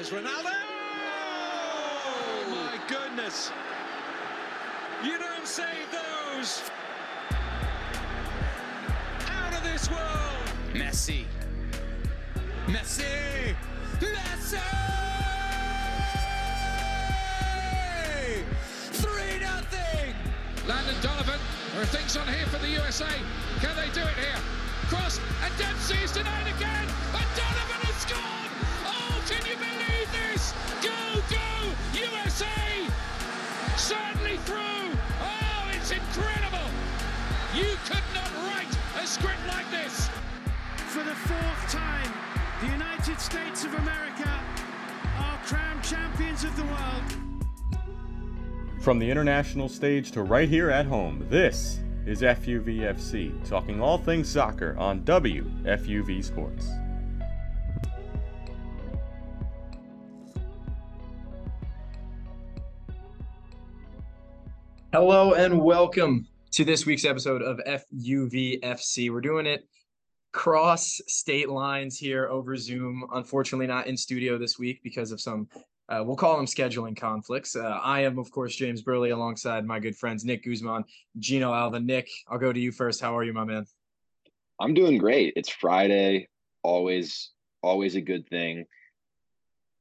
Here's Ronaldo! Oh my goodness! You don't save those! Out of this world! Messi. Messi! Messi! 3 nothing. Landon Donovan, there are things on here for the USA. Can they do it here? Cross, and Dempsey is denied again, and Donovan has scored! Oh, can you believe fourth time, the United States of America are crowned champions of the world. From the international stage to right here at home, this is FUVFC, talking all things soccer on WFUV Sports. Hello and welcome to this week's episode of FUVFC. We're doing it cross state lines here over Zoom. Unfortunately, not in studio this week because of some, uh, we'll call them scheduling conflicts. Uh, I am, of course, James Burley alongside my good friends Nick Guzman, Gino Alva. Nick, I'll go to you first. How are you, my man? I'm doing great. It's Friday, always, always a good thing.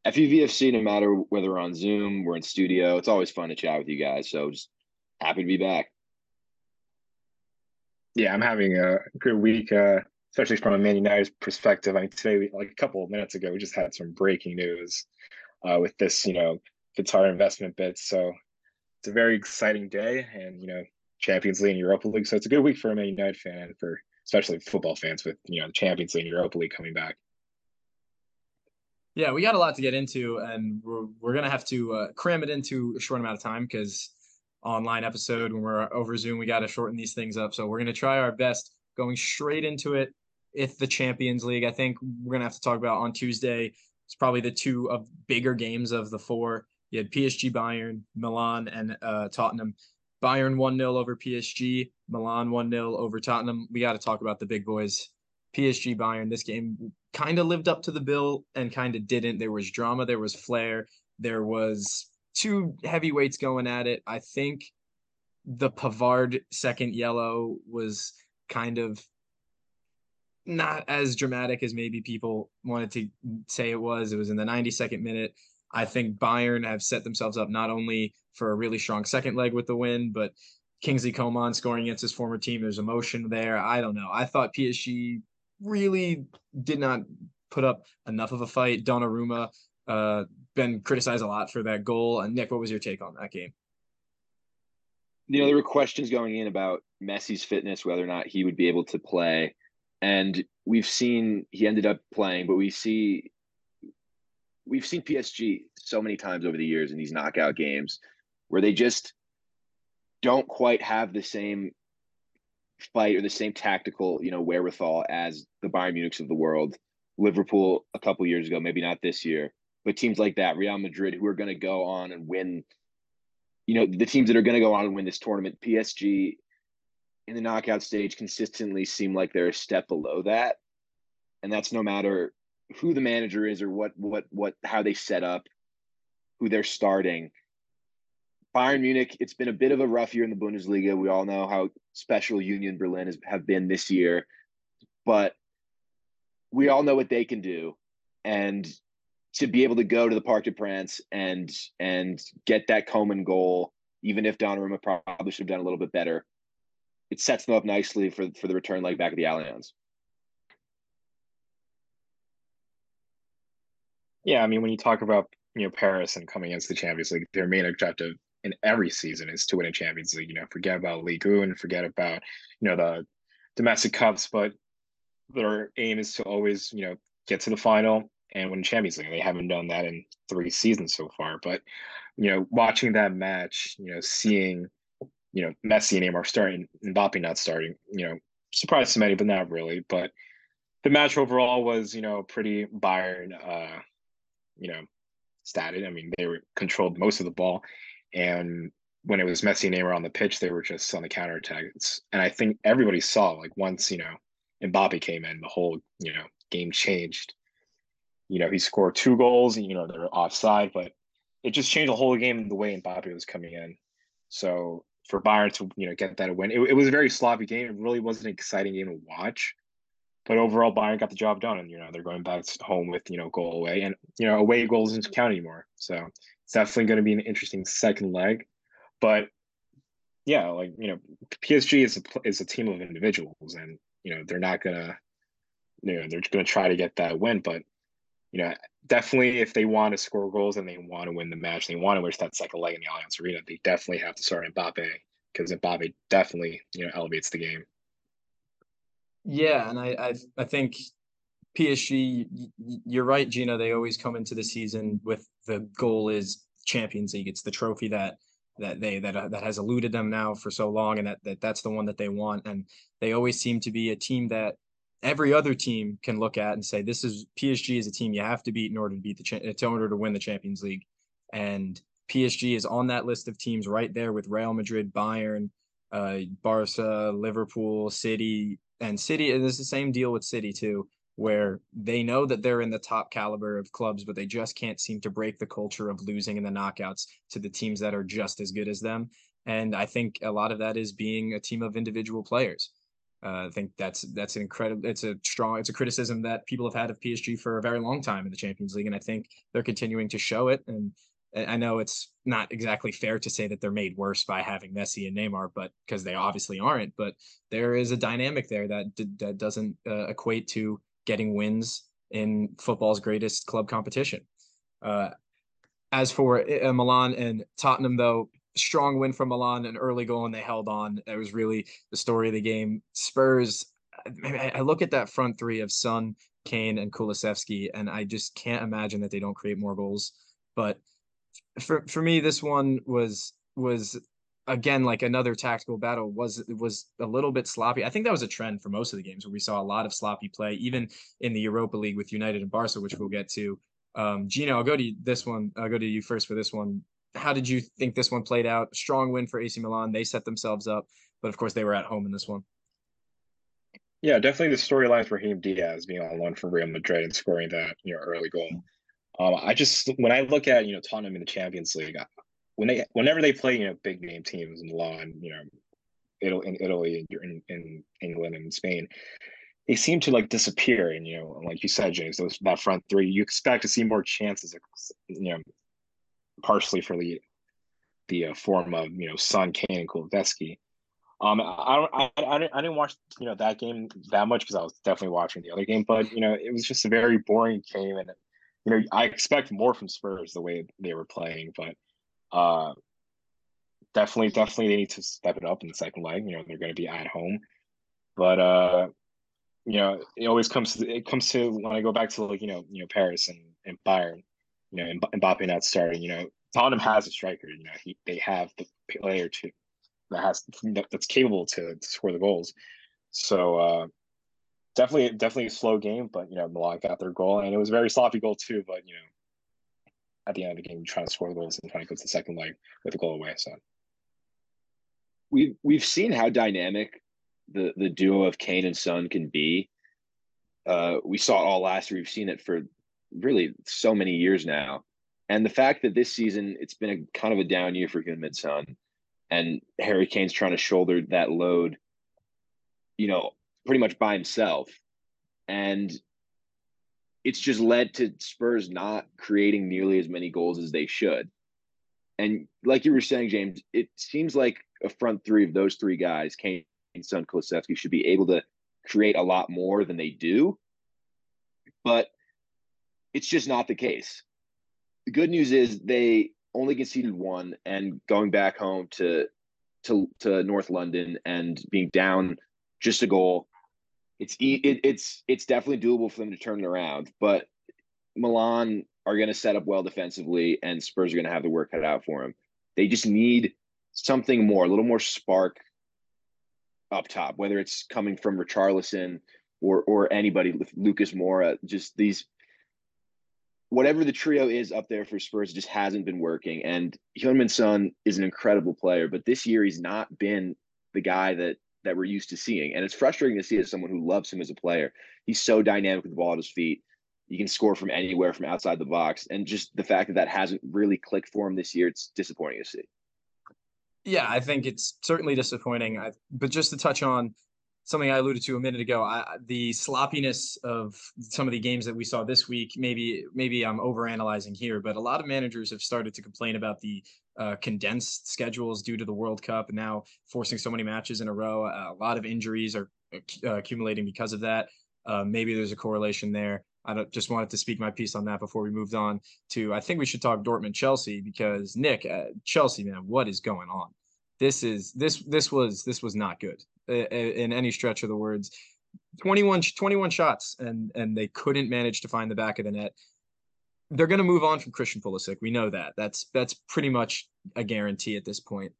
FUVFC, no matter whether we're on Zoom, we're in studio, it's always fun to chat with you guys. So just happy to be back. Yeah, I'm having a good week, uh, especially from a Man United perspective. I mean, today, like a couple of minutes ago, we just had some breaking news uh, with this, you know, Qatar investment bid. So it's a very exciting day, and you know, Champions League and Europa League. So it's a good week for a Man United fan, and for especially football fans with you know the Champions League and Europa League coming back. Yeah, we got a lot to get into, and we're we're gonna have to uh, cram it into a short amount of time because online episode when we're over Zoom, we got to shorten these things up. So we're gonna try our best going straight into it. If the Champions League, I think we're gonna have to talk about on Tuesday. It's probably the two of bigger games of the four. You had PSG, Bayern, Milan, and uh, Tottenham. Bayern 1 0 over PSG, Milan 1 0 over Tottenham. We got to talk about the big boys. PSG Bayern, this game kind of lived up to the bill and kind of didn't. There was drama, there was flair, there was two heavyweights going at it. I think the Pavard second yellow was kind of not as dramatic as maybe people wanted to say it was. It was in the 92nd minute. I think Bayern have set themselves up not only for a really strong second leg with the win, but Kingsley Coman scoring against his former team. There's emotion there. I don't know. I thought PSG really did not put up enough of a fight. Donnarumma uh, been criticized a lot for that goal. And Nick, what was your take on that game? You know, there were questions going in about Messi's fitness, whether or not he would be able to play. And we've seen he ended up playing, but we see we've seen PSG so many times over the years in these knockout games where they just don't quite have the same fight or the same tactical, you know, wherewithal as the Bayern Munichs of the world. Liverpool a couple years ago, maybe not this year, but teams like that, Real Madrid, who are going to go on and win, you know, the teams that are going to go on and win this tournament, PSG in the knockout stage consistently seem like they're a step below that. And that's no matter who the manager is or what what what how they set up, who they're starting. Bayern Munich, it's been a bit of a rough year in the Bundesliga. We all know how special Union Berlin has have been this year, but we all know what they can do, and to be able to go to the Parc des Princes and and get that Coman goal, even if Donnarumma probably should have done a little bit better, it sets them up nicely for for the return leg back at the Allianz. Yeah, I mean, when you talk about you know Paris and coming against the Champions League, their main objective in every season is to win a Champions League. You know, forget about Ligue 1, forget about you know the domestic cups, but their aim is to always you know get to the final and win Champions League. They haven't done that in three seasons so far, but you know, watching that match, you know, seeing you know Messi and Neymar starting, Mbappe not starting, you know, surprised to many, but not really. But the match overall was you know pretty Bayern. Uh, you know, statted. I mean, they were controlled most of the ball, and when it was Messi and Neymar on the pitch, they were just on the counter attack. And I think everybody saw like once you know Mbappe came in, the whole you know game changed. You know, he scored two goals. and, You know, they're offside, but it just changed the whole game the way Mbappe was coming in. So for Bayern to you know get that win, it, it was a very sloppy game. It really wasn't an exciting game to watch. But overall, Bayern got the job done, and you know they're going back home with you know goal away, and you know away goals doesn't count anymore. So it's definitely going to be an interesting second leg. But yeah, like you know, PSG is a is a team of individuals, and you know they're not gonna, you know, they're gonna try to get that win. But you know, definitely if they want to score goals and they want to win the match, they want to win that second leg in the Allianz Arena, they definitely have to start Mbappe because Mbappe definitely you know elevates the game. Yeah, and I I, I think PSG, you're right, Gino. They always come into the season with the goal is Champions League. It's the trophy that that they that uh, that has eluded them now for so long, and that, that that's the one that they want. And they always seem to be a team that every other team can look at and say, "This is PSG is a team you have to beat in order to beat the cha- in order to win the Champions League." And PSG is on that list of teams right there with Real Madrid, Bayern, uh, Barca, Liverpool, City, and City. And it's the same deal with City too, where they know that they're in the top caliber of clubs, but they just can't seem to break the culture of losing in the knockouts to the teams that are just as good as them. And I think a lot of that is being a team of individual players. Uh, I think that's that's an incredible. It's a strong. It's a criticism that people have had of PSG for a very long time in the Champions League, and I think they're continuing to show it. And I know it's not exactly fair to say that they're made worse by having Messi and Neymar, but because they obviously aren't. But there is a dynamic there that that doesn't uh, equate to getting wins in football's greatest club competition. Uh, as for uh, Milan and Tottenham, though, strong win from Milan, an early goal, and they held on. That was really the story of the game. Spurs. I look at that front three of Son, Kane, and Kulusevski, and I just can't imagine that they don't create more goals. But for for me, this one was was again like another tactical battle was was a little bit sloppy. I think that was a trend for most of the games where we saw a lot of sloppy play, even in the Europa League with United and Barca, which we'll get to. Um, Gino, I'll go to this one. I'll go to you first for this one. How did you think this one played out? Strong win for AC Milan. They set themselves up, but of course they were at home in this one. Yeah, definitely the storyline for Brahim Díaz being on loan from Real Madrid and scoring that you know early goal. Um, I just when I look at you know Tottenham in the Champions League, when they whenever they play you know big name teams in Milan, you know, Italy, in Italy, in, in England and Spain, they seem to like disappear. And you know, like you said, James, those that front three, you expect to see more chances, you know, partially for the the uh, form of you know Son, Kane, and Kulusevski. Um, I I, I, didn't, I didn't watch you know that game that much because I was definitely watching the other game, but you know it was just a very boring game, and you know, I expect more from Spurs the way they were playing, but uh, definitely, definitely they need to step it up in the second leg. You know, they're going to be at home, but uh, you know, it always comes to it comes to when I go back to like you know, you know, Paris and and Bayern, you know, Mbappe not starting. You know, Tottenham has a striker. You know, he, they have the player to that has that's capable to, to score the goals. So uh, definitely definitely a slow game, but you know Milan got their goal, and it was a very sloppy goal too. But you know, at the end of the game, trying to score goals and trying to go to the second leg with a goal away. So we've we've seen how dynamic the the duo of Kane and Son can be. Uh, we saw it all last year. We've seen it for really so many years now, and the fact that this season it's been a kind of a down year for Heung-min Son, and Harry Kane's trying to shoulder that load. You know, pretty much by himself. And it's just led to Spurs not creating nearly as many goals as they should. And like you were saying, James, it seems like a front three of those three guys, Kane, Son, Kulusevski, should be able to create a lot more than they do. But it's just not the case. The good news is they only conceded one, and going back home to to to North London and being down just a goal it's it, it's it's definitely doable for them to turn it around. But Milan are going to set up well defensively, and Spurs are going to have the work cut out for them. They just need something more, a little more spark up top, whether it's coming from Richarlison or or anybody with Lucas Moura. Just these, whatever the trio is up there for Spurs, just hasn't been working. And Heung-min Son is an incredible player, but this year he's not been the guy that that we're used to seeing. And it's frustrating to see as someone who loves him as a player. He's so dynamic with the ball at his feet. You can score from anywhere from outside the box, and just the fact that that hasn't really clicked for him this year, it's disappointing to see. Yeah, I think it's certainly disappointing. I, but just to touch on something I alluded to a minute ago, I, the sloppiness of some of the games that we saw this week. Maybe maybe I'm overanalyzing here, but a lot of managers have started to complain about the uh, condensed schedules due to the World Cup and now forcing so many matches in a row. Uh, a lot of injuries are uh, accumulating because of that. Uh, maybe there's a correlation there. I just wanted to speak my piece on that before we moved on to. I think we should talk Dortmund Chelsea because Nick uh, Chelsea man, what is going on? This is this this was this was not good uh, uh, in any stretch of the words. 21, 21 shots and and they couldn't manage to find the back of the net. They're going to move on from Christian Pulisic. We know that. That's that's pretty much a guarantee at this point.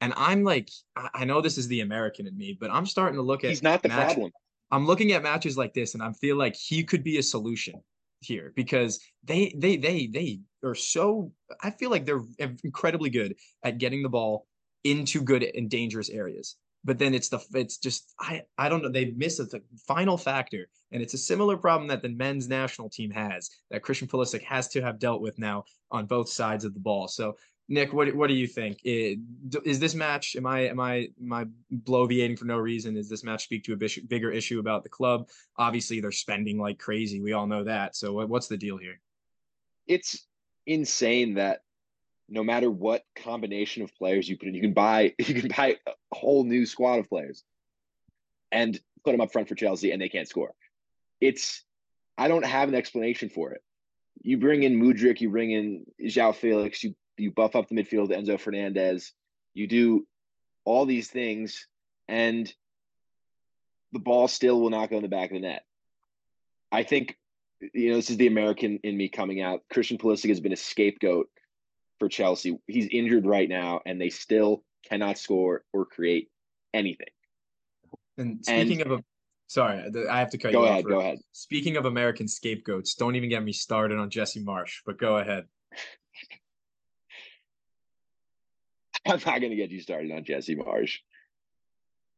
And I'm like, I know this is the American in me, but I'm starting to look at. He's not the match, problem. I'm looking at matches like this, and I feel like he could be a solution here because they they they they are so. I feel like they're incredibly good at getting the ball into good and dangerous areas. But then it's the it's just I I don't know they miss the final factor and it's a similar problem that the men's national team has that Christian Pulisic has to have dealt with now on both sides of the ball. So Nick, what what do you think? Is this match? Am I am I I bloviating for no reason? Is this match speak to a bigger issue about the club? Obviously, they're spending like crazy. We all know that. So what's the deal here? It's insane that no matter what combination of players you put in, you can buy you can buy a whole new squad of players and put them up front for Chelsea, and they can't score. It's I don't have an explanation for it. You bring in Mudryk, you bring in João Felix, you you buff up the midfield Enzo Fernandez, you do all these things, and the ball still will not go in the back of the net. I think, you know, this is the American in me coming out. Christian Pulisic has been a scapegoat for Chelsea. He's injured right now, and they still cannot score or create anything. And speaking and, of a Sorry, I have to cut go you ahead, off. Go ahead. Speaking of American scapegoats, don't even get me started on Jesse Marsch, but go ahead. I'm not going to get you started on Jesse Marsch.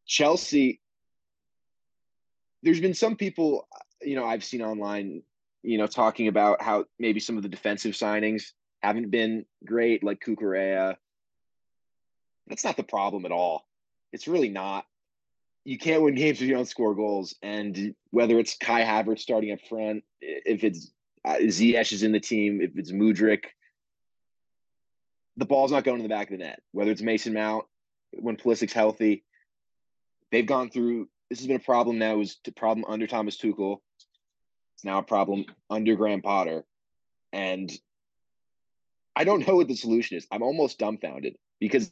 Chelsea, there's been some people, you know, I've seen online, you know, talking about how maybe some of the defensive signings haven't been great, like Cucurella. That's not the problem at all. It's really not. You can't win games if you don't score goals. And whether it's Kai Havertz starting up front, if it's uh, Ziyech is in the team, if it's Mudryk, the ball's not going to the back of the net. Whether it's Mason Mount, when Pulisic's healthy, they've gone through. This has been a problem now. Was a problem under Thomas Tuchel. It's now a problem under Graham Potter, and I don't know what the solution is. I'm almost dumbfounded because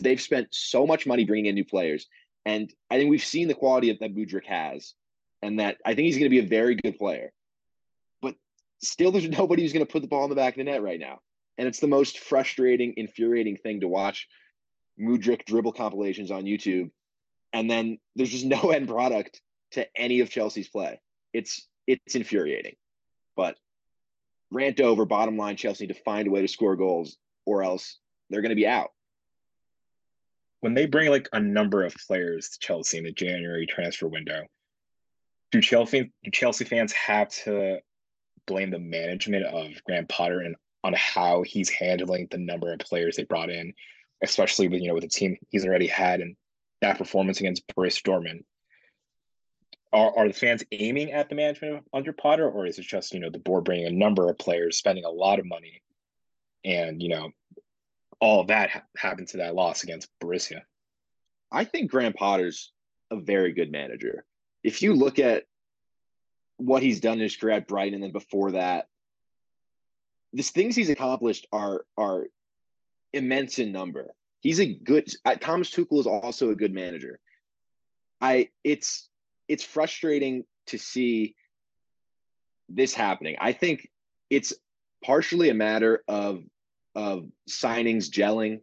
they've spent so much money bringing in new players, and I think we've seen the quality of, that Mudryk has, and that I think he's going to be a very good player. But still, there's nobody who's going to put the ball in the back of the net right now. And it's the most frustrating, infuriating thing to watch Mudryk dribble compilations on YouTube. And then there's just no end product to any of Chelsea's play. It's it's infuriating. But rant over, bottom line, Chelsea need to find a way to score goals or else they're gonna be out. When they bring like a number of players to Chelsea in the January transfer window, do Chelsea do Chelsea fans have to blame the management of Graham Potter and on how he's handling the number of players they brought in, especially with you know with the team he's already had and that performance against Borussia Dortmund. Are, are the fans aiming at the management under Potter, or is it just you know the board bringing a number of players, spending a lot of money, and you know all of that ha- happened to that loss against Borussia? I think Graham Potter's a very good manager. If you look at what he's done in his career at Brighton, and then before that, the things he's accomplished are are immense in number. He's a good. Thomas Tuchel is also a good manager. I it's it's frustrating to see this happening. I think it's partially a matter of of signings gelling,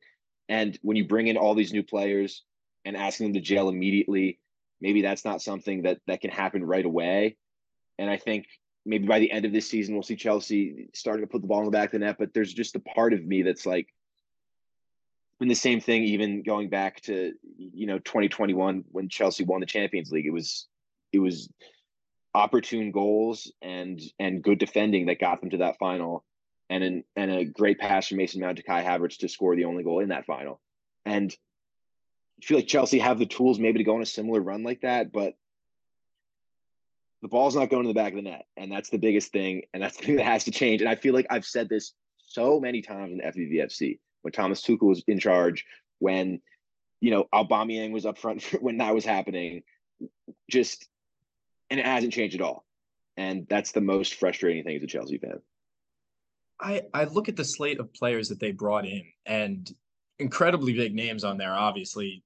and when you bring in all these new players and asking them to gel immediately, maybe that's not something that that can happen right away. And I think maybe by the end of this season, we'll see Chelsea starting to put the ball in the back of the net. But there's just a part of me that's like, been the same thing, even going back to you know 2021 when Chelsea won the Champions League. It was, it was opportune goals and and good defending that got them to that final, and an, and a great pass from Mason Mount to Kai Havertz to score the only goal in that final. And I feel like Chelsea have the tools maybe to go on a similar run like that, but the ball's not going to the back of the net, and that's the biggest thing, and that's the thing that has to change. And I feel like I've said this so many times in FUVFC when Thomas Tuchel was in charge, when you know Aubameyang was up front when that was happening, just and it hasn't changed at all, and that's the most frustrating thing as a Chelsea fan. I I look at the slate of players that they brought in, and incredibly big names on there. Obviously,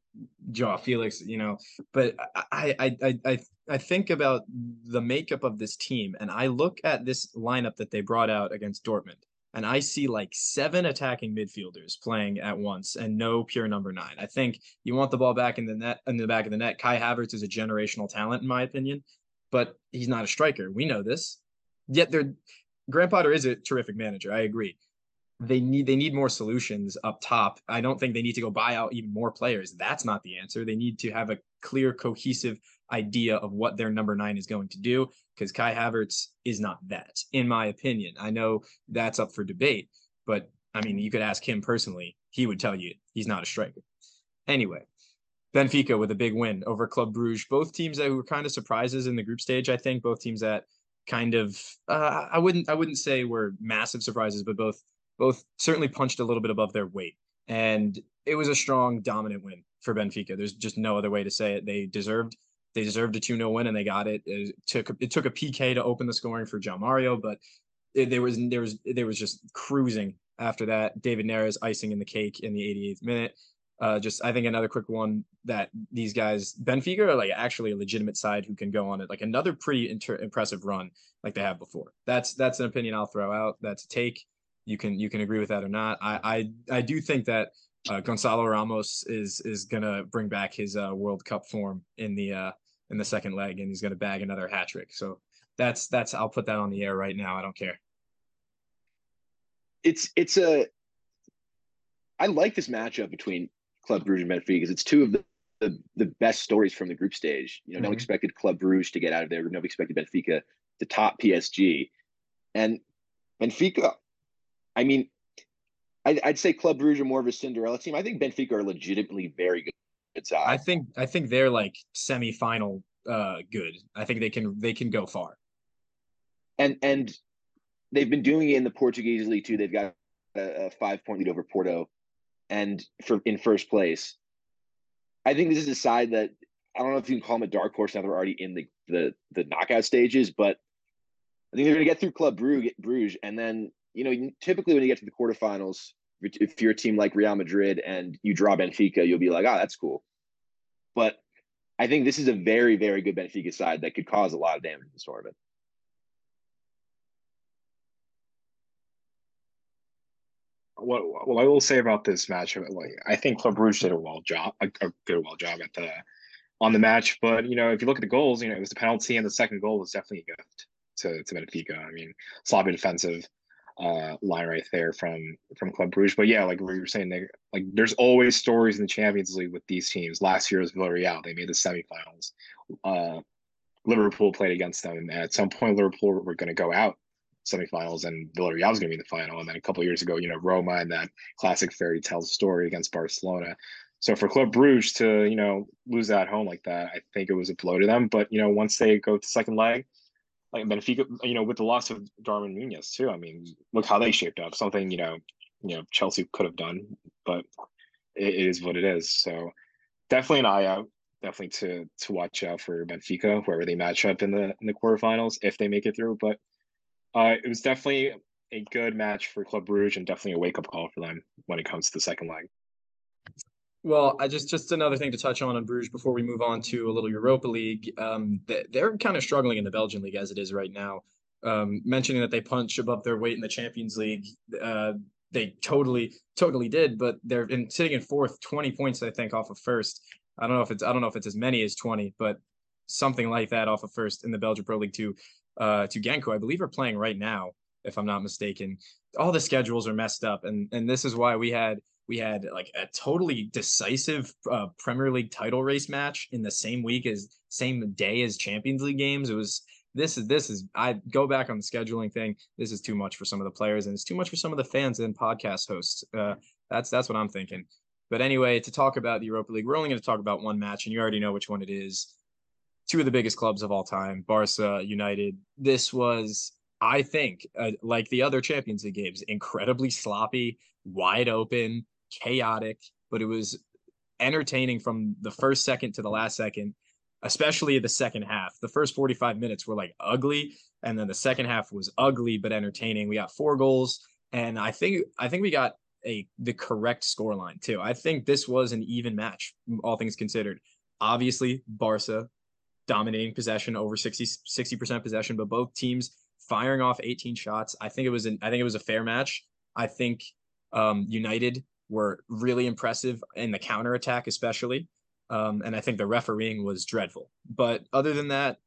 Joao Felix, you know, but I I I I I think about the makeup of this team, and I look at this lineup that they brought out against Dortmund, and I see like seven attacking midfielders playing at once and no pure number nine. I think you want the ball back in the net in the back of the net. Kai Havertz is a generational talent, in my opinion, but he's not a striker. We know this. Yet they're Graham Potter is a terrific manager. I agree. They need they need more solutions up top. I don't think they need to go buy out even more players. That's not the answer. They need to have a clear, cohesive idea of what their number nine is going to do because Kai Havertz is not that, in my opinion. I know that's up for debate, but I mean, you could ask him personally. He would tell you he's not a striker. Anyway, Benfica with a big win over Club Bruges. Both teams that were kind of surprises in the group stage, I think. Both teams that kind of uh, I wouldn't I wouldn't say were massive surprises, but both both certainly punched a little bit above their weight. And it was a strong, dominant win for Benfica. There's just no other way to say it. They deserved they deserved a 2-0 win and they got it. It took it took a PK to open the scoring for João Mario, but it, there was there was there was just cruising after that. David Neres icing in the cake in the 88th minute. Uh, just I think another quick one that these guys Benfica are like actually a legitimate side who can go on it like another pretty inter- impressive run like they have before. That's that's an opinion I'll throw out. That's a take. You can you can agree with that or not. I I I do think that uh, Gonzalo Ramos is is gonna bring back his uh, World Cup form in the uh, in the second leg, and he's to bag another hat trick. So that's that's I'll put that on the air right now. I don't care. It's it's a I like this matchup between Club Brugge and Benfica because it's two of the, the, the best stories from the group stage. You know, mm-hmm. no one expected Club Brugge to get out of there. No one expected Benfica to top PSG, and Benfica. I mean, I'd, I'd say Club Brugge are more of a Cinderella team. I think Benfica are legitimately very good side. I think I think they're like semi-final uh good. I think they can they can go far. And and they've been doing it in the Portuguese league too. They've got a, a five point lead over Porto, and for in first place. I think this is a side that I don't know if you can call them a dark horse now they're already in the the the knockout stages, but I think they're going to get through Club Bruges, and then you know typically when you get to the quarterfinals, if you're a team like Real Madrid and you draw Benfica, you'll be like, oh, that's cool. But I think this is a very, very good Benfica side that could cause a lot of damage in this tournament. What what I will say about this match, like I think Club Brugge did a well job, a, a good well job at the on the match. But you know, if you look at the goals, you know, it was the penalty and the second goal was definitely a gift to to Benfica. I mean, sloppy defensive uh, line right there from from Club Brugge. But yeah, like we were saying, they, like there's always stories in the Champions League with these teams. Last year was Villarreal; they made the semifinals. Uh, Liverpool played against them, and at some point, Liverpool were going to go out semifinals, and Villarreal was going to be in the final. And then a couple years ago, you know, Roma and that classic fairy tale story against Barcelona. So for Club Brugge to you know lose that home like that, I think it was a blow to them. But you know, once they go to second leg, like Benfica, you know, with the loss of Darwin Nunez too. I mean, look how they shaped up. Something you know, you know, Chelsea could have done, but it, it is what it is. So definitely an eye out. Definitely to to watch out for Benfica wherever they match up in the in the quarterfinals if they make it through. But uh, it was definitely a good match for Club Brugge and definitely a wake up call for them when it comes to the second leg. Well, I just just another thing to touch on on Bruges before we move on to a little Europa League. Um, they're kind of struggling in the Belgian league as it is right now. Um, mentioning that they punch above their weight in the Champions League, uh, they totally totally did, but they're in, sitting in fourth, twenty points I think off of first. I don't know if it's I don't know if it's as many as twenty, but something like that off of first in the Belgian Pro League two. Uh, to Genk, I believe are playing right now, if I'm not mistaken. All the schedules are messed up, and and this is why we had we had like a totally decisive uh, Premier League title race match in the same week as same day as Champions League games. It was this is this is I go back on the scheduling thing. This is too much for some of the players, and it's too much for some of the fans and podcast hosts. Uh, that's that's what I'm thinking. But anyway, to talk about the Europa League, we're only going to talk about one match, and you already know which one it is. Two of the biggest clubs of all time, Barca United. This was, I think, uh, like the other Champions League games, incredibly sloppy, wide open, chaotic, but it was entertaining from the first second to the last second especially the second half. The first 45 minutes were like ugly, and then the second half was ugly but entertaining. We got four goals, and I think I think we got a the correct scoreline too. I think this was an even match, all things considered. Obviously, Barca dominating possession over 60 percent possession, but both teams firing off 18 shots. I think it was an I think it was a fair match. I think um, United were really impressive in the counter attack, especially. Um, and I think the refereeing was dreadful. But other than that,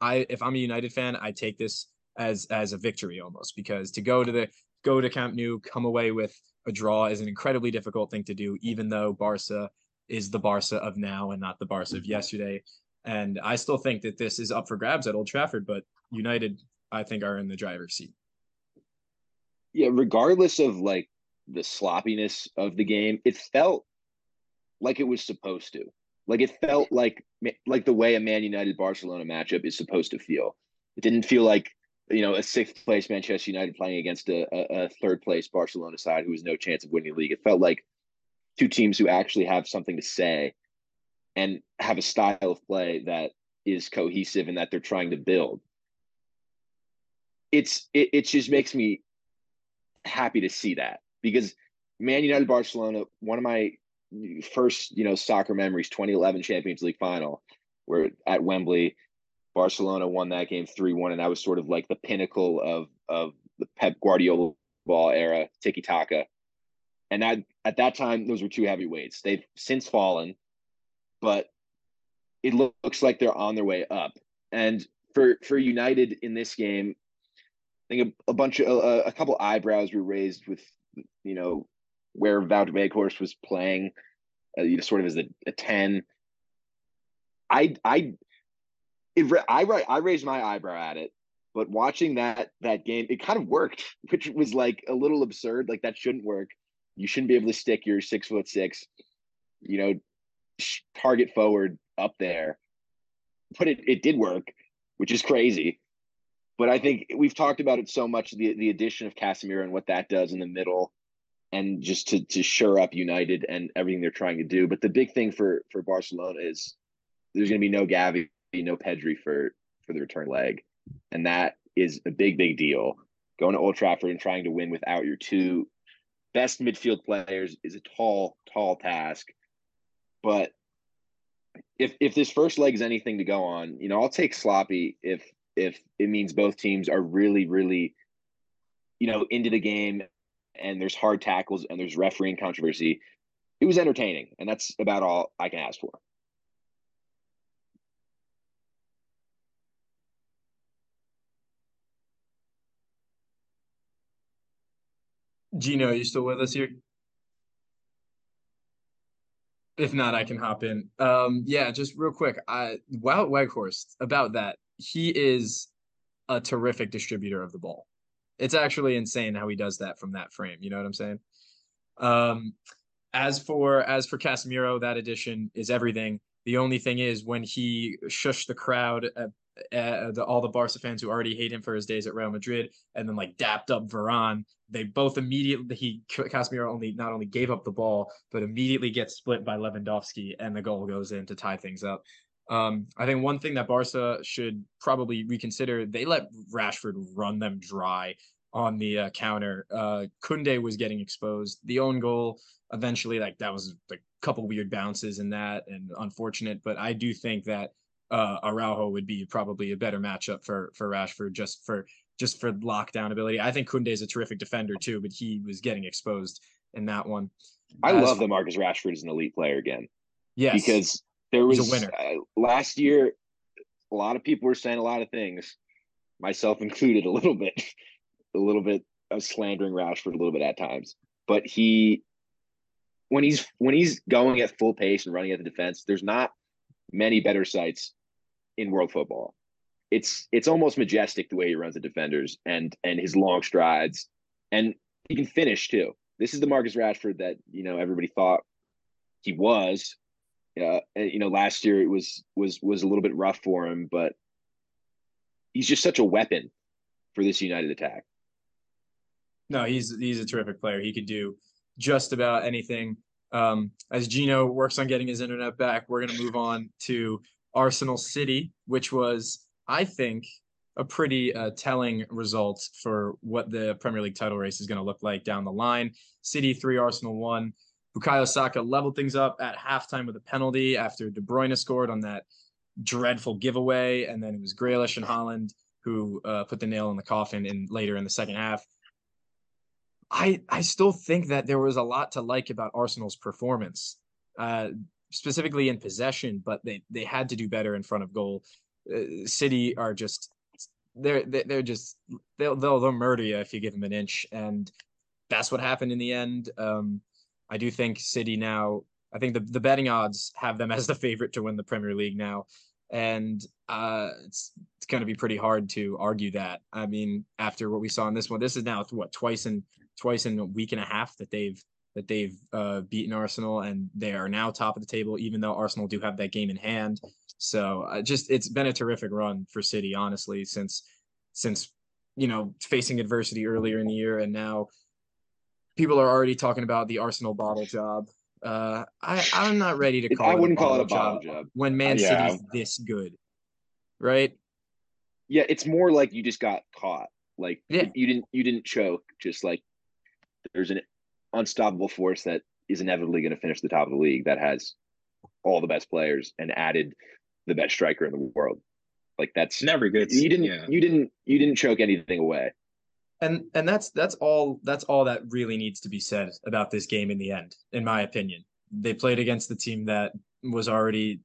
I if I'm a United fan, I take this as as a victory almost because to go to the go to Camp Nou, come away with a draw is an incredibly difficult thing to do, even though Barca is the Barca of now and not the Barca of yesterday. And I still think that this is up for grabs at Old Trafford, but United, I think, are in the driver's seat. Yeah, regardless of like the sloppiness of the game, it felt like it was supposed to. Like it felt like like the way a Man United Barcelona matchup is supposed to feel. It didn't feel like you know a sixth place Manchester United playing against a, a, a third place Barcelona side who has no chance of winning the league. It felt like two teams who actually have something to say and have a style of play that is cohesive and that they're trying to build. It's it, it just makes me happy to see that because Man United Barcelona, one of my first, you know, soccer memories, 2011 Champions League final, where at Wembley, Barcelona won that game 3-1 and that was sort of like the pinnacle of of the Pep Guardiola ball era, tiki taka. And that at that time those were two heavyweights. They've since fallen, but it looks like they're on their way up. And for for United in this game, I think a, a bunch of a, a couple eyebrows were raised with you know where Wout Weghorst was playing, uh, you know, sort of as a, a ten. I I it, I I raised my eyebrow at it, but watching that that game, it kind of worked, which was like a little absurd. Like that shouldn't work. You shouldn't be able to stick your six foot six, you know, target forward up there. But it, it did work, which is crazy. But I think we've talked about it so much the the addition of Casemiro and what that does in the middle and just to to shore up United and everything they're trying to do. But the big thing for for Barcelona is there's going to be no Gavi, no Pedri for for the return leg, and that is a big big deal. Going to Old Trafford and trying to win without your two best midfield players is a tall tall task. But if if this first leg is anything to go on, you know, I'll take sloppy if if it means both teams are really really you know into the game and there's hard tackles and there's refereeing controversy. It was entertaining, and that's about all I can ask for. Gino, are you still with us here? If not, I can hop in. Um, yeah, just real quick. I Wout Weghorst about that. He is a terrific distributor of the ball it's actually insane how he does that from that frame. You know what I'm saying? Um, as for as for Casemiro, that addition is everything. The only thing is when he shushed the crowd, uh, uh, the, all the Barca fans who already hate him for his days at Real Madrid, and then like dapped up Varane. They both immediately he Casemiro only not only gave up the ball, but immediately gets split by Lewandowski, and the goal goes in to tie things up. Um, I think one thing that Barca should probably reconsider, they let Rashford run them dry on the uh, counter. Uh, Koundé was getting exposed. The own goal eventually, like that was like a couple weird bounces in that and unfortunate. But I do think that uh, Araujo would be probably a better matchup for for Rashford just for just for lockdown ability. I think Koundé is a terrific defender too, but he was getting exposed in that one. I As, love that Marcus Rashford is an elite player again. Yes, because there was a winner uh, last year. A lot of people were saying a lot of things, myself included, a little bit a little bit of slandering Rashford a little bit at times, but he when he's when he's going at full pace and running at the defense, there's not many better sights in world football. it's it's almost majestic the way he runs the defenders and and his long strides, and he can finish too. This is the Marcus Rashford that you know everybody thought he was. Uh, you know, last year it was was was a little bit rough for him, but he's just such a weapon for this United attack. No, he's he's a terrific player. He could do just about anything. Um, as Gino works on getting his internet back, we're going to move on to Arsenal City, which was, I think, a pretty uh, telling result for what the Premier League title race is going to look like down the line. City three, Arsenal one. Bukayo Saka leveled things up at halftime with a penalty after De Bruyne scored on that dreadful giveaway, and then it was Grealish and Haaland who uh, put the nail in the coffin in later in the second half. I I still think that there was a lot to like about Arsenal's performance, uh, specifically in possession, but they they had to do better in front of goal. Uh, City are just they're they're just they'll, they'll they'll murder you if you give them an inch, and that's what happened in the end. Um, I do think City now. I think the the betting odds have them as the favorite to win the Premier League now, and uh, it's it's going to be pretty hard to argue that. I mean, after what we saw in this one, this is now what twice in twice in a week and a half that they've that they've uh, beaten Arsenal, and they are now top of the table, even though Arsenal do have that game in hand. So uh, just it's been a terrific run for City, honestly, since since you know facing adversity earlier in the year, and now people are already talking about the Arsenal bottle job. Uh, I I'm not ready to call. I wouldn't it call it a bottle job, job. when Man yeah. City's this good, right? Yeah, it's more like you just got caught. Like yeah. you didn't you didn't choke. Just like there's an unstoppable force that is inevitably going to finish the top of the league that has all the best players and added the best striker in the world. Like that's never good. You didn't yeah. you didn't you didn't choke anything away. And and that's that's all that's all that really needs to be said about this game in the end, in my opinion. They played against the team that was already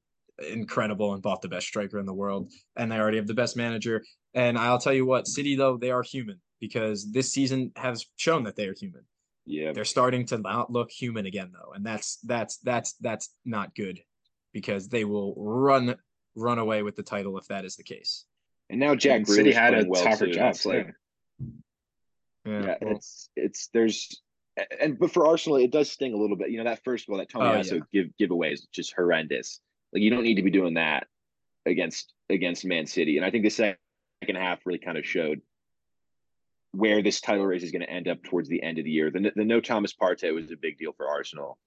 incredible and bought the best striker in the world, and they already have the best manager. And I'll tell you what, City though they are human because this season has shown that they are human. Yeah. They're starting to not look human again though. And that's that's that's that's not good because they will run run away with the title if that is the case. And now Jack and City had a well tougher job. Like, yeah, yeah well, it's it's there's and but for Arsenal it does sting a little bit. You know that first goal that Tony oh, also yeah. give giveaway is just horrendous. Like you don't need to be doing that against against Man City. And I think the second half really kind of showed where this title race is going to end up towards the end of the year. The, the no Thomas Partey was a big deal for Arsenal.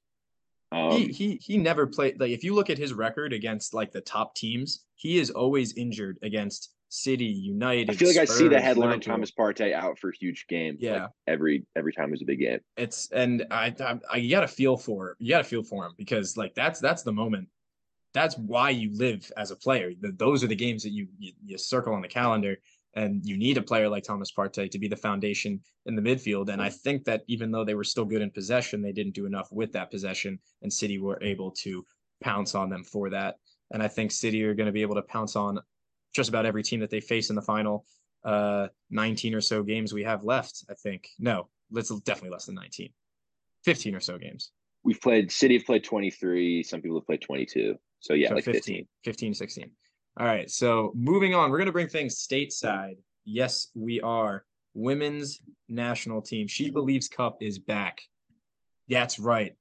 Um, he, he he never played like if you look at his record against like the top teams, he is always injured against City, United. I feel like Spurs, I see the headline Liverpool. Thomas Partey out for huge game. Yeah, like every every time there's a big game. It's and I, I, I you got to feel for you got to feel for him because like that's that's the moment. That's why you live as a player. The, those are the games that you, you you circle on the calendar and you need a player like Thomas Partey to be the foundation in the midfield. And I think that even though they were still good in possession, they didn't do enough with that possession, and City were able to pounce on them for that. And I think City are going to be able to pounce on just about every team that they face in the final uh, 19 or so games we have left. I think no, let's definitely less than 19, 15 or so games. We've played City have played 23. Some people have played 22. So yeah, so like 15, 15, 15, 16. All right. So moving on, we're going to bring things stateside. Yes, we are. Women's national team. She Believes Cup is back. That's right.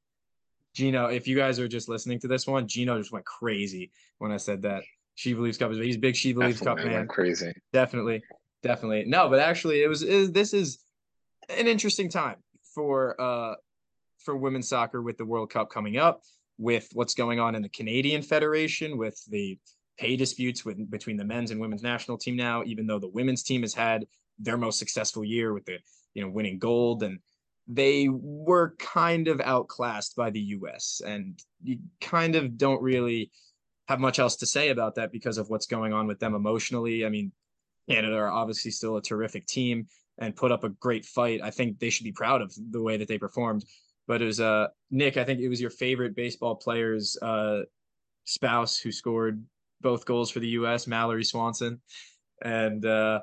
Gino, if you guys are just listening to this one, Gino just went crazy when I said that. She Believes Cup is he's big She Believes Definitely Cup man. Crazy. Definitely. Definitely. No, but actually it was it, this is an interesting time for uh for women's soccer with the World Cup coming up, with what's going on in the Canadian Federation, with the pay disputes with between the men's and women's national team now, even though the women's team has had their most successful year with the you know winning gold and they were kind of outclassed by the US and you kind of don't really have much else to say about that because of what's going on with them emotionally. I mean, Canada are obviously still a terrific team and put up a great fight. I think they should be proud of the way that they performed. But it was uh Nick, I think it was your favorite baseball player's uh spouse who scored both goals for the U.S. Mallory Swanson, and uh,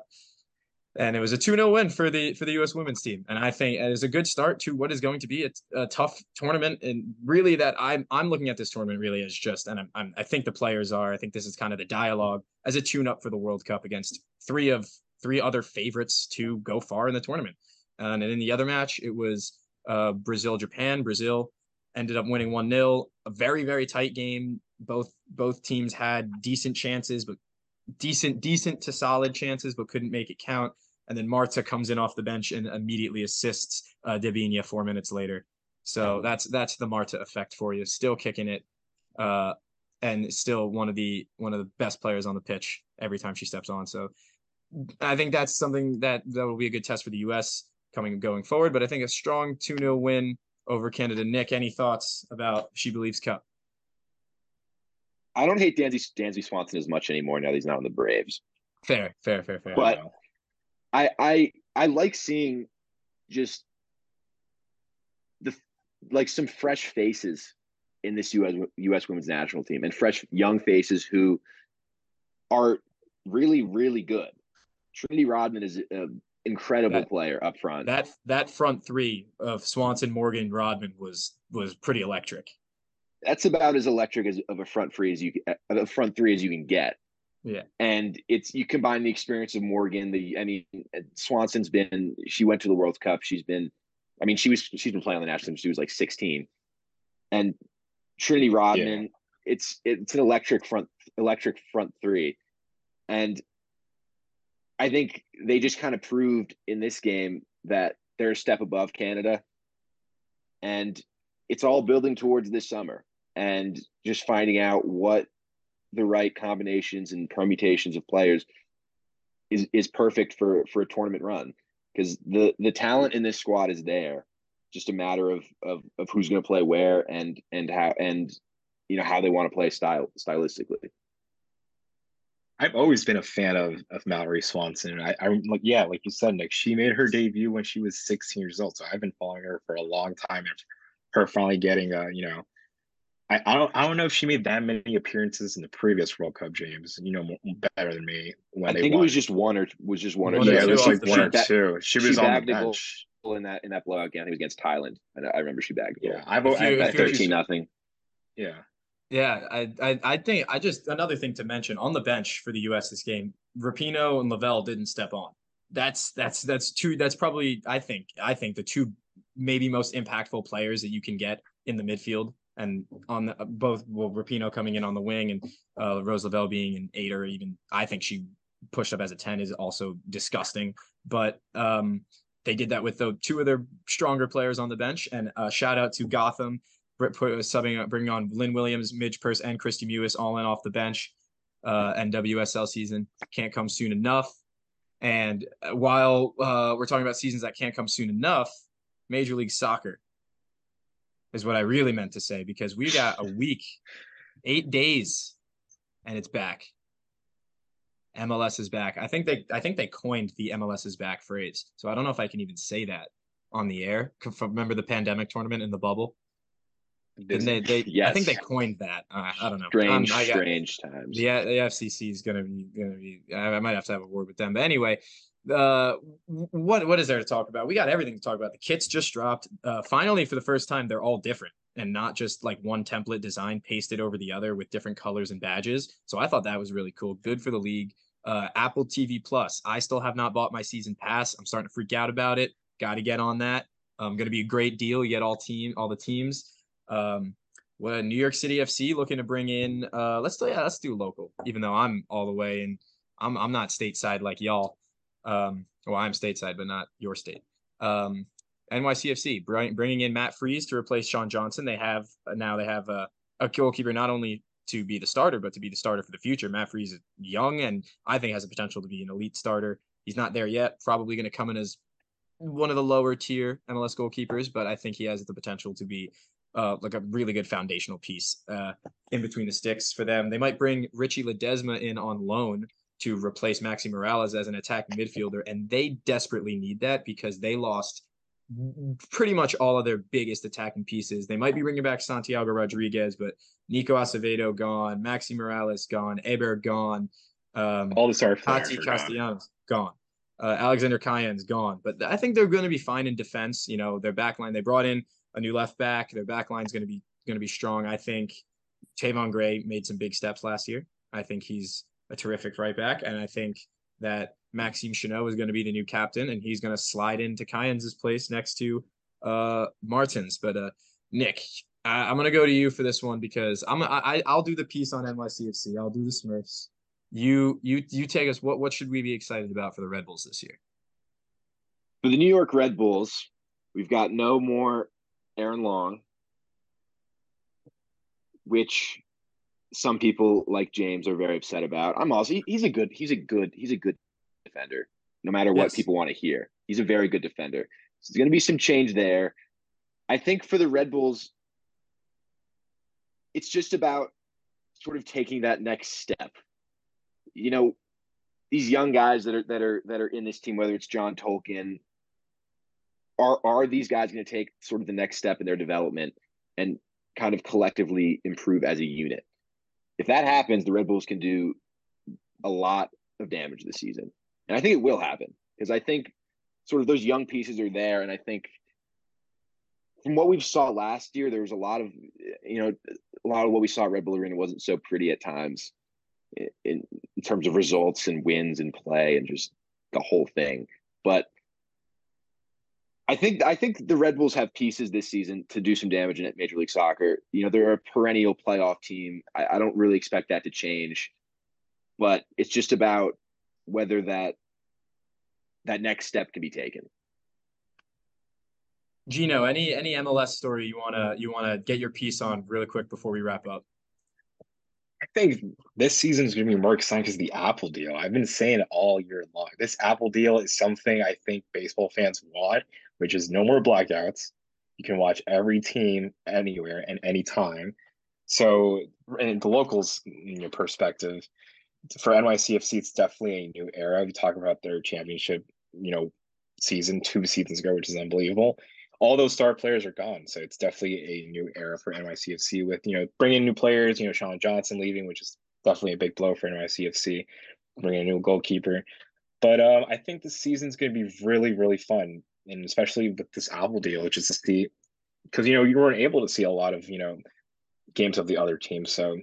and it was a 2-0 win for the for the U.S. women's team. And I think it is a good start to what is going to be a, a, tough tournament. And really, that I'm I'm looking at this tournament really as just, and I'm, I'm, i think the players are. I think this is kind of the dialogue as a tune-up for the World Cup against three of three other favorites to go far in the tournament. And in the other match, it was uh, Brazil Japan. Brazil ended up winning one 0 A very very tight game. Both both teams had decent chances, but decent decent to solid chances, but couldn't make it count. And then Marta comes in off the bench and immediately assists uh, Debinha four minutes later. So that's that's the Marta effect for you. Still kicking it, uh, and still one of the one of the best players on the pitch every time she steps on. So I think that's something that that will be a good test for the U.S. coming going forward. But I think a strong 2 0 win over Canada. Nick, any thoughts about She Believes Cup? I don't hate Dansby, Dansby Swanson as much anymore now that he's not on the Braves. Fair, fair, fair, fair. But I I I like seeing just the like some fresh faces in this US US women's national team and fresh young faces who are really really good. Trinity Rodman is an incredible That- player up front. That that front three of Swanson, Morgan, Rodman was was pretty electric. That's about as electric as of a front three as you of a front three as you can get. Yeah. And it's you combine the experience of Morgan, the I mean Swanson's been she went to the World Cup. She's been I mean she was she's been playing on the national team. She was like 16. And Trinity Rodman, it's it's an electric front electric front three. And I think they just kind of proved in this game that they're a step above Canada. And it's all building towards this summer and just finding out what the right combinations and permutations of players is is perfect for for a tournament run. Because the the talent in this squad is there. Just a matter of of, of who's going to play where and and how and you know how they want to play style stylistically I've always been a fan of of Mallory Swanson. I, I like, yeah, like you said, Nick. She made her debut when she was 16 years old, so I've been following her for a long time. And her finally getting a, you know, I, I don't I don't know if she made that many appearances in the previous World Cup, James. You know, more, better than me when i they think it was just one or was just one, One or yeah, two it was like off one or two. She she was on the bagged a goal. bench. in that in that blowout game i think it was against thailand and i remember she bagged. Yeah, I've, If you- I, if I at you're- 13 nothing yeah. Yeah, I, I I think I just another thing to mention on the bench for the U.S. this game, Rapinoe and Lavelle didn't step on. That's that's that's two. That's probably I think I think the two maybe most impactful players that you can get in the midfield and on the, both well Rapinoe coming in on the wing and uh, Rose Lavelle being an eight or even I think she pushed up as a ten is also disgusting. But um, they did that with the two of their stronger players on the bench. And uh, shout out to Gotham Put subbing bringing on Lynn Williams, Midge Purce, and Kristie Mewis all in off the bench. Uh, and WSL season can't come soon enough. And uh, while uh, we're talking about seasons that can't come soon enough, Major League Soccer is what I really meant to say because we got a week, eight days, and it's back. MLS is back. I think they I think they coined the MLS is back phrase. So I don't know if I can even say that on the air. Remember the pandemic tournament in the bubble? Didn't they? They I think they coined that. Uh, I don't know. strange Um, got- strange times the the FCC is gonna be gonna be. I I might have to have a word with them. But anyway, uh, what what is there to talk about? We got everything to talk about. The kits just dropped. Uh, finally, for the first time, they're all different and not just like one template design pasted over the other with different colors and badges. So I thought that was really cool. Good for the league. Uh, Apple TV Plus. I still have not bought my season pass. I'm starting to freak out about it. Got to get on that. Um, going to be a great deal. You get all team, all the teams. Um, well, New York City FC looking to bring in. Uh, let's do yeah, let's do local. Even though I'm all the way and I'm I'm not stateside like y'all. Um, well, I'm stateside, but not your state. Um, NYCFC bring, bringing in Matt Freese to replace Sean Johnson. They have now they have a, a goalkeeper not only to be the starter, but to be the starter for the future. Matt Freese is young and I think has the potential to be an elite starter. He's not there yet. Probably going to come in as one of the lower tier MLS goalkeepers, but I think he has the potential to be uh, like a really good foundational piece uh, in between the sticks for them. They might bring Richie Ledezma in on loan to replace Maxi Morales as an attacking midfielder, and they desperately need that because they lost pretty much all of their biggest attacking pieces. They might be bringing back Santiago Rodriguez, but Nico Acevedo gone, Maxi Morales gone, Héber gone, um, All the star Tati are gone. Castellanos gone. Uh, Alexander Callens gone, but I think they're going to be fine in defense. You know, their back line, they brought in a new left back. Their back line's going to be going to be strong. I think Tayvon Gray made some big steps last year. I think he's a terrific right back, and I think that Maxime Chanot is going to be the new captain, and he's going to slide into Callens' place next to uh, Martins. But uh, Nick, I, am going to go to you for this one because I'm I, I'll do the piece on NYCFC. I'll do the Smurfs. You you you take us. What what should we be excited about for the Red Bulls this year? For the New York Red Bulls, we've got no more Aaron Long, which some people like James are very upset about. I'm also he's a good he's a good he's a good defender. No matter what yes. people want to hear, he's a very good defender. So there's going to be some change there. I think for the Red Bulls, it's just about sort of taking that next step. You know, these young guys that are that are that are in this team, whether it's John Tolkin, are are these guys going to take sort of the next step in their development and kind of collectively improve as a unit? if that happens, the Red Bulls can do a lot of damage this season. And I think it will happen because I think sort of those young pieces are there. And I think from what we saw last year, there was a lot of, you know, a lot of what we saw at Red Bull Arena wasn't so pretty at times in, in terms of results and wins and play and just the whole thing. But I think I think the Red Bulls have pieces this season to do some damage in Major League Soccer. You know, they're a perennial playoff team. I, I don't really expect that to change, but it's just about whether that that next step can be taken. Gino, any any MLS story you wanna you wanna get your piece on really quick before we wrap up? I think this season is going to be more exciting because the Apple deal. I've been saying it all year long. This Apple deal is something I think baseball fans want which is no more blackouts. You can watch every team anywhere and anytime. So, in the locals in your perspective, for NYCFC, it's definitely a new era. We talk about their championship, you know, season two seasons ago, which is unbelievable. All those star players are gone, so it's definitely a new era for NYCFC with you know bringing new players. You know, Sean Johnson leaving, which is definitely a big blow for NYCFC. Bringing a new goalkeeper, but um, I think the season's going to be really, really fun and especially with this Apple deal, which is to see because you know you weren't able to see a lot of you know games of the other teams. So,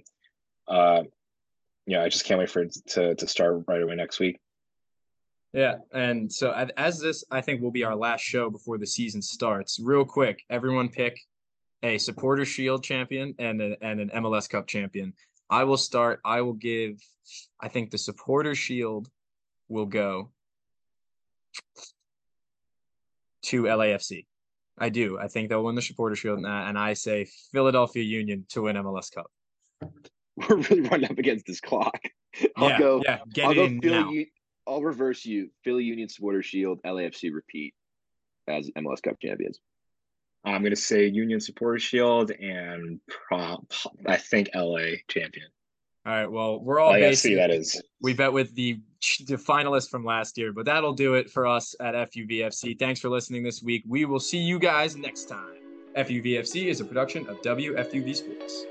uh, yeah, I just can't wait for it to to start right away next week. Yeah, and so as this, I think will be our last show before the season starts. Real quick, everyone pick a supporter shield champion and and an MLS Cup champion. I will start. I will give. I think the supporter shield will go to LAFC. I do. I think they'll win the supporter shield, and I say Philadelphia Union to win MLS Cup. We're really running up against this clock. I'll yeah, go. Yeah, get I'll it go in Philly, now. U- I'll reverse you. Philly Union supporter shield, LAFC repeat as MLS Cup champions. I'm gonna say Union supporter shield and prop. I think LA champion. All right. Well, we're all LAFC, that is. We bet with the the finalists from last year, but that'll do it for us at FUVFC. Thanks for listening this week. We will see you guys next time. FUVFC is a production of WFUV Sports.